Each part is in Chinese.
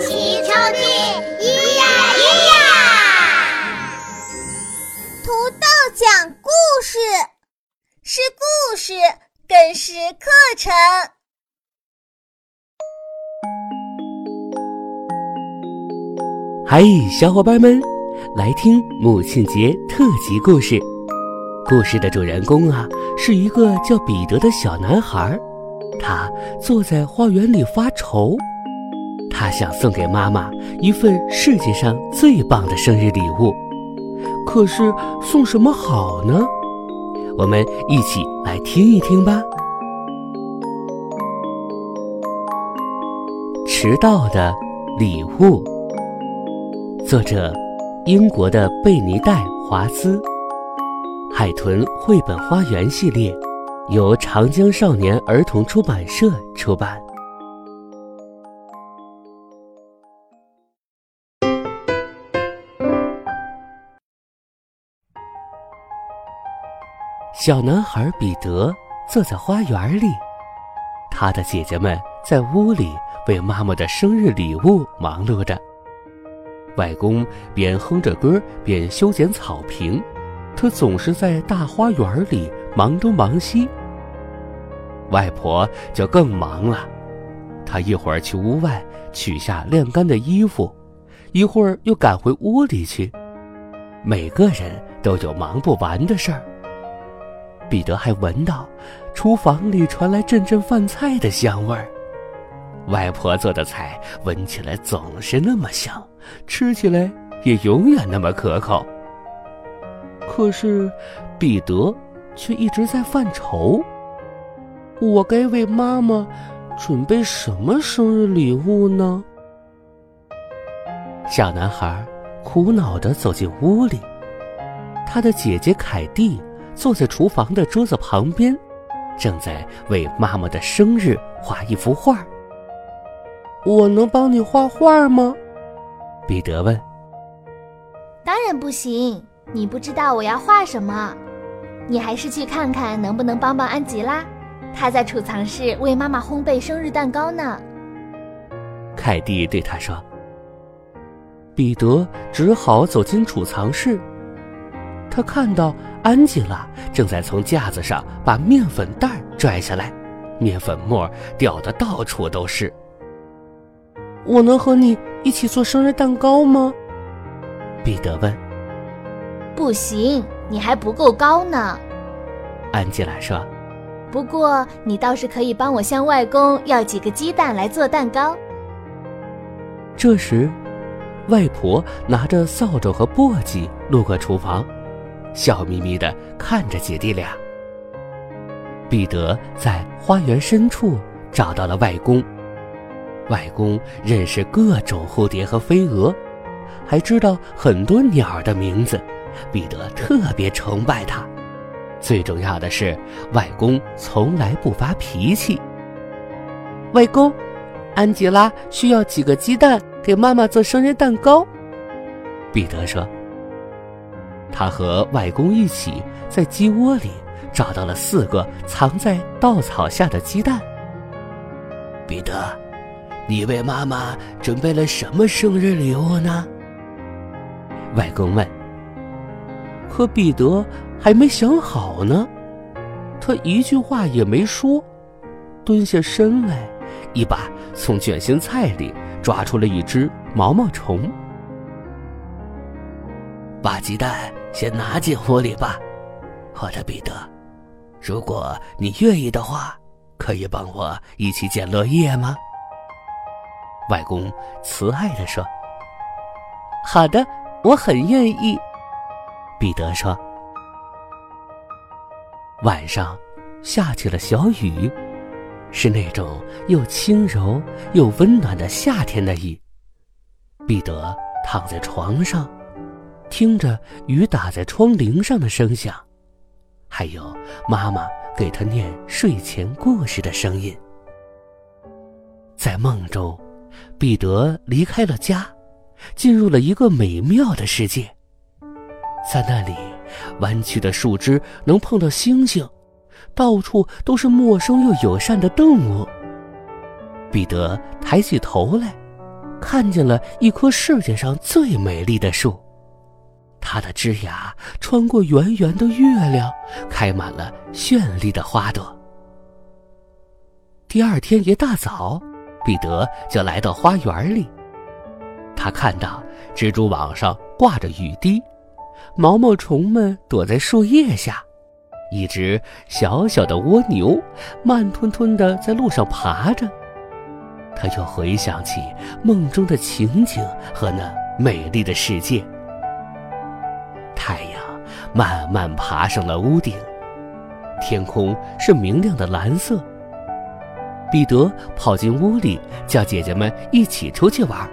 奇抽屉，咿呀咿呀！土豆讲故事，是故事，更是课程。嗨，小伙伴们，来听母亲节特辑故事。故事的主人公啊，是一个叫彼得的小男孩，他坐在花园里发愁。他想送给妈妈一份世界上最棒的生日礼物，可是送什么好呢？我们一起来听一听吧。迟到的礼物，作者：英国的贝尼戴·华兹，海豚绘本花园系列，由长江少年儿童出版社出版。小男孩彼得坐在花园里，他的姐姐们在屋里为妈妈的生日礼物忙碌着。外公边哼着歌边修剪草坪，他总是在大花园里忙东忙西。外婆就更忙了，她一会儿去屋外取下晾干的衣服，一会儿又赶回屋里去。每个人都有忙不完的事儿。彼得还闻到厨房里传来阵阵饭菜的香味儿，外婆做的菜闻起来总是那么香，吃起来也永远那么可口。可是，彼得却一直在犯愁：我该为妈妈准备什么生日礼物呢？小男孩苦恼地走进屋里，他的姐姐凯蒂。坐在厨房的桌子旁边，正在为妈妈的生日画一幅画。我能帮你画画吗？彼得问。当然不行，你不知道我要画什么。你还是去看看能不能帮帮安吉拉，她在储藏室为妈妈烘焙生日蛋糕呢。凯蒂对他说。彼得只好走进储藏室。他看到安吉拉正在从架子上把面粉袋拽下来，面粉末掉的到处都是。我能和你一起做生日蛋糕吗？彼得问。不行，你还不够高呢。安吉拉说。不过你倒是可以帮我向外公要几个鸡蛋来做蛋糕。这时，外婆拿着扫帚和簸箕路过厨房。笑眯眯地看着姐弟俩。彼得在花园深处找到了外公。外公认识各种蝴蝶和飞蛾，还知道很多鸟的名字。彼得特别崇拜他。最重要的是，外公从来不发脾气。外公，安吉拉需要几个鸡蛋给妈妈做生日蛋糕。彼得说。他和外公一起在鸡窝里找到了四个藏在稻草下的鸡蛋。彼得，你为妈妈准备了什么生日礼物呢？外公问。可彼得还没想好呢，他一句话也没说，蹲下身来，一把从卷心菜里抓出了一只毛毛虫。把鸡蛋先拿进屋里吧，我的彼得。如果你愿意的话，可以帮我一起捡落叶吗？外公慈爱地说：“好的，我很愿意。”彼得说。晚上下起了小雨，是那种又轻柔又温暖的夏天的雨。彼得躺在床上。听着雨打在窗棂上的声响，还有妈妈给他念睡前故事的声音，在梦中，彼得离开了家，进入了一个美妙的世界。在那里，弯曲的树枝能碰到星星，到处都是陌生又友善的动物。彼得抬起头来。看见了一棵世界上最美丽的树，它的枝芽穿过圆圆的月亮，开满了绚丽的花朵。第二天一大早，彼得就来到花园里。他看到蜘蛛网上挂着雨滴，毛毛虫们躲在树叶下，一只小小的蜗牛慢吞吞的在路上爬着。他又回想起梦中的情景和那美丽的世界。太阳慢慢爬上了屋顶，天空是明亮的蓝色。彼得跑进屋里，叫姐姐们一起出去玩。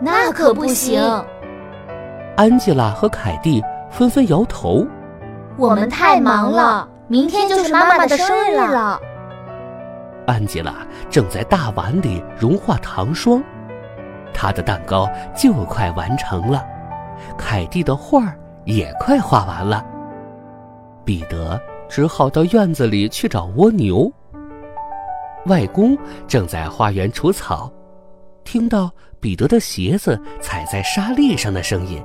那可不行！安吉拉和凯蒂纷纷摇头。我们太忙了，明天就是妈妈的生日了。安吉拉正在大碗里融化糖霜，她的蛋糕就快完成了，凯蒂的画也快画完了。彼得只好到院子里去找蜗牛。外公正在花园除草，听到彼得的鞋子踩在沙砾上的声音，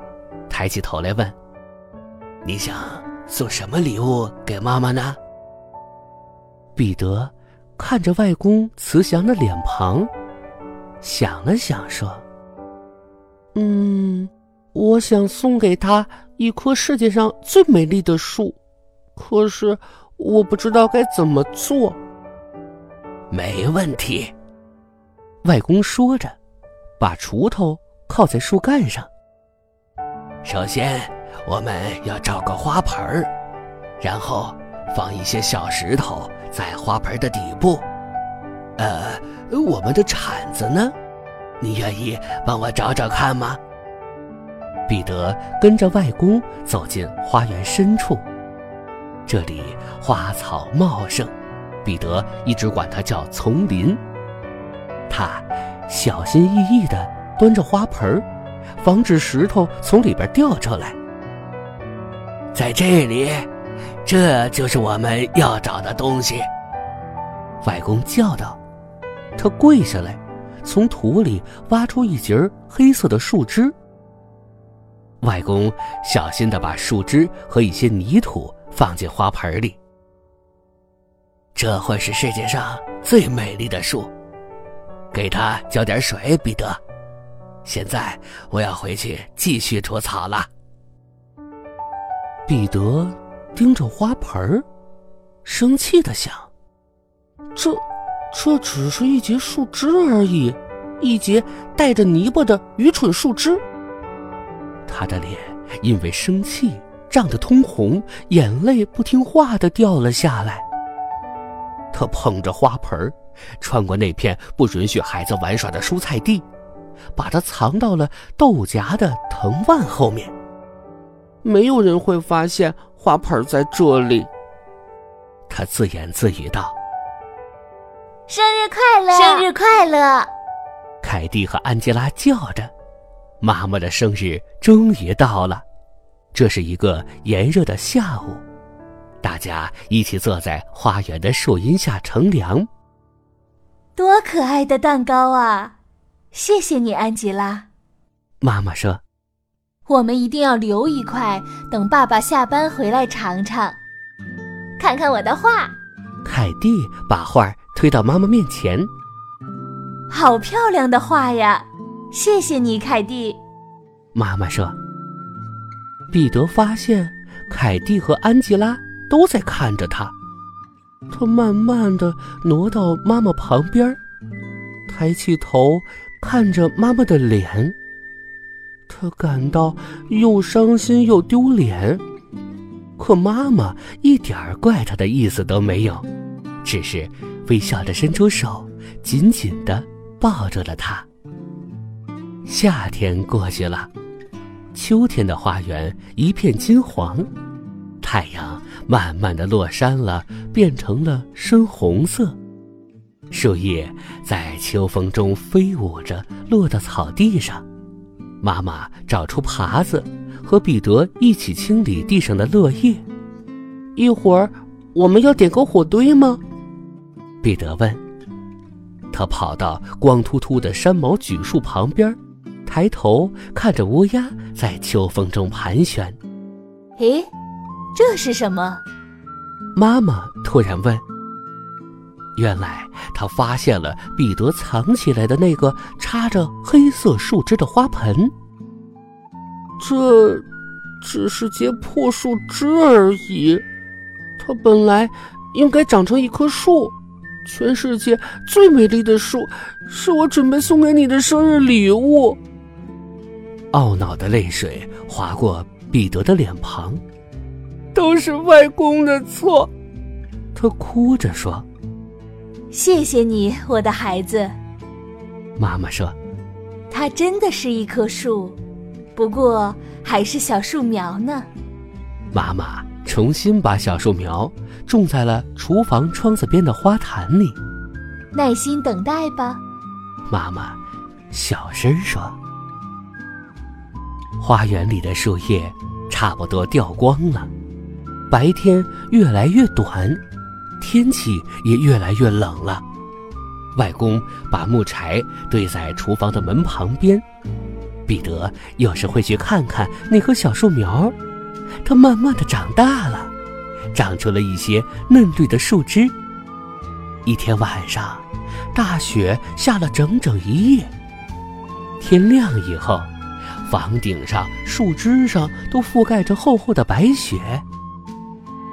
抬起头来问：“你想送什么礼物给妈妈呢？”彼得。看着外公慈祥的脸庞，想了想说：“嗯，我想送给他一棵世界上最美丽的树，可是我不知道该怎么做。”没问题，外公说着，把锄头靠在树干上。首先，我们要找个花盆儿，然后放一些小石头。在花盆的底部，呃，我们的铲子呢？你愿意帮我找找看吗？彼得跟着外公走进花园深处，这里花草茂盛，彼得一直管它叫丛林。他小心翼翼地端着花盆，防止石头从里边掉出来。在这里。这就是我们要找的东西。外公叫道：“他跪下来，从土里挖出一截黑色的树枝。”外公小心的把树枝和一些泥土放进花盆里。这会是世界上最美丽的树，给它浇点水，彼得。现在我要回去继续除草了。彼得。盯着花盆，生气的想：“这，这只是一截树枝而已，一截带着泥巴的愚蠢树枝。”他的脸因为生气涨得通红，眼泪不听话的掉了下来。他捧着花盆，穿过那片不允许孩子玩耍的蔬菜地，把它藏到了豆荚的藤蔓后面。没有人会发现。花盆在这里，他自言自语道：“生日快乐，生日快乐！”凯蒂和安吉拉叫着：“妈妈的生日终于到了！”这是一个炎热的下午，大家一起坐在花园的树荫下乘凉。多可爱的蛋糕啊！谢谢你，安吉拉。妈妈说。我们一定要留一块，等爸爸下班回来尝尝。看看我的画，凯蒂把画推到妈妈面前。好漂亮的画呀！谢谢你，凯蒂。妈妈说。彼得发现凯蒂和安吉拉都在看着他，他慢慢的挪到妈妈旁边，抬起头看着妈妈的脸。他感到又伤心又丢脸，可妈妈一点怪他的意思都没有，只是微笑着伸出手，紧紧的抱住了他。夏天过去了，秋天的花园一片金黄，太阳慢慢的落山了，变成了深红色，树叶在秋风中飞舞着，落到草地上。妈妈找出耙子，和彼得一起清理地上的落叶。一会儿，我们要点个火堆吗？彼得问。他跑到光秃秃的山毛榉树旁边，抬头看着乌鸦在秋风中盘旋。诶，这是什么？妈妈突然问。原来他发现了彼得藏起来的那个插着黑色树枝的花盆。这只是截破树枝而已，它本来应该长成一棵树。全世界最美丽的树，是我准备送给你的生日礼物。懊恼的泪水划过彼得的脸庞，都是外公的错。他哭着说：“谢谢你，我的孩子。”妈妈说：“它真的是一棵树，不过还是小树苗呢。”妈妈重新把小树苗。种在了厨房窗子边的花坛里，耐心等待吧，妈妈小声说。花园里的树叶差不多掉光了，白天越来越短，天气也越来越冷了。外公把木柴堆在厨房的门旁边，彼得有时会去看看那棵小树苗，它慢慢的长大了。长出了一些嫩绿的树枝。一天晚上，大雪下了整整一夜。天亮以后，房顶上、树枝上都覆盖着厚厚的白雪。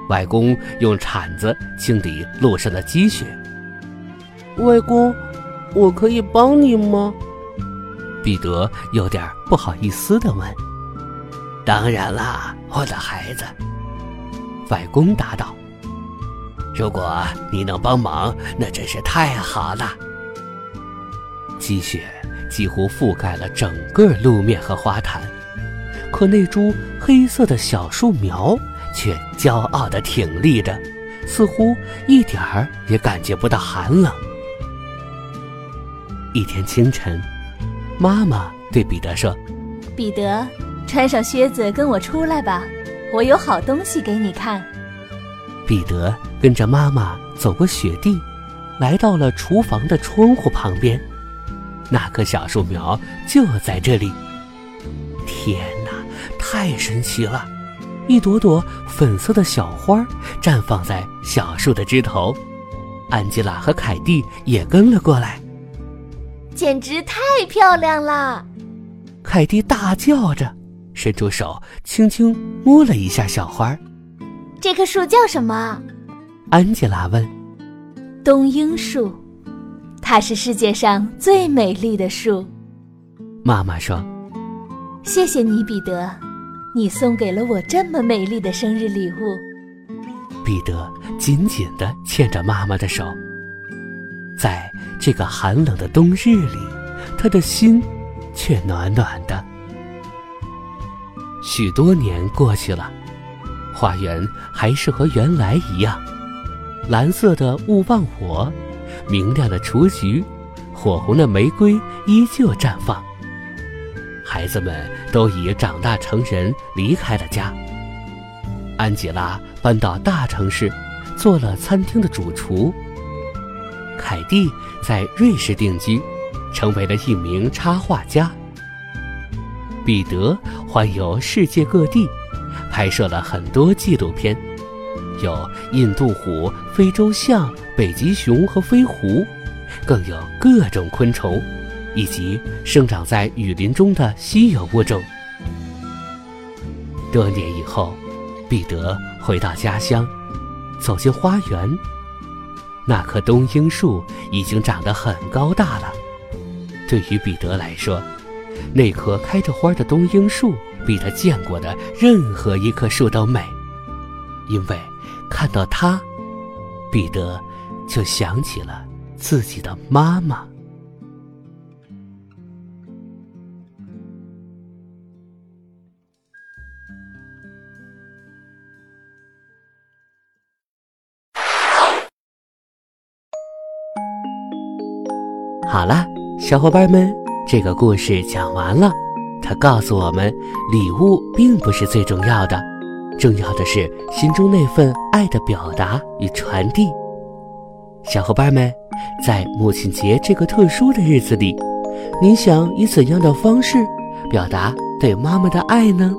外公用铲子清理路上的积雪。外公，我可以帮你吗？彼得有点不好意思地问。当然啦，我的孩子。外公答道：“如果你能帮忙，那真是太好了。”积雪几乎覆盖了整个路面和花坛，可那株黑色的小树苗却骄傲地挺立着，似乎一点儿也感觉不到寒冷。一天清晨，妈妈对彼得说：“彼得，穿上靴子，跟我出来吧。”我有好东西给你看。彼得跟着妈妈走过雪地，来到了厨房的窗户旁边。那棵小树苗就在这里。天哪，太神奇了！一朵朵粉色的小花绽放在小树的枝头。安吉拉和凯蒂也跟了过来。简直太漂亮了！凯蒂大叫着。伸出手，轻轻摸了一下小花。这棵树叫什么？安吉拉问。冬樱树，它是世界上最美丽的树。妈妈说：“谢谢你，彼得，你送给了我这么美丽的生日礼物。”彼得紧紧地牵着妈妈的手，在这个寒冷的冬日里，他的心却暖暖的。许多年过去了，花园还是和原来一样，蓝色的勿忘我，明亮的雏菊，火红的玫瑰依旧绽放。孩子们都已长大成人，离开了家。安吉拉搬到大城市，做了餐厅的主厨。凯蒂在瑞士定居，成为了一名插画家。彼得环游世界各地，拍摄了很多纪录片，有印度虎、非洲象、北极熊和飞狐，更有各种昆虫，以及生长在雨林中的稀有物种。多年以后，彼得回到家乡，走进花园，那棵冬樱树已经长得很高大了。对于彼得来说，那棵开着花的冬樱树比他见过的任何一棵树都美，因为看到它，彼得就想起了自己的妈妈。好了，小伙伴们。这个故事讲完了，它告诉我们，礼物并不是最重要的，重要的是心中那份爱的表达与传递。小伙伴们，在母亲节这个特殊的日子里，你想以怎样的方式表达对妈妈的爱呢？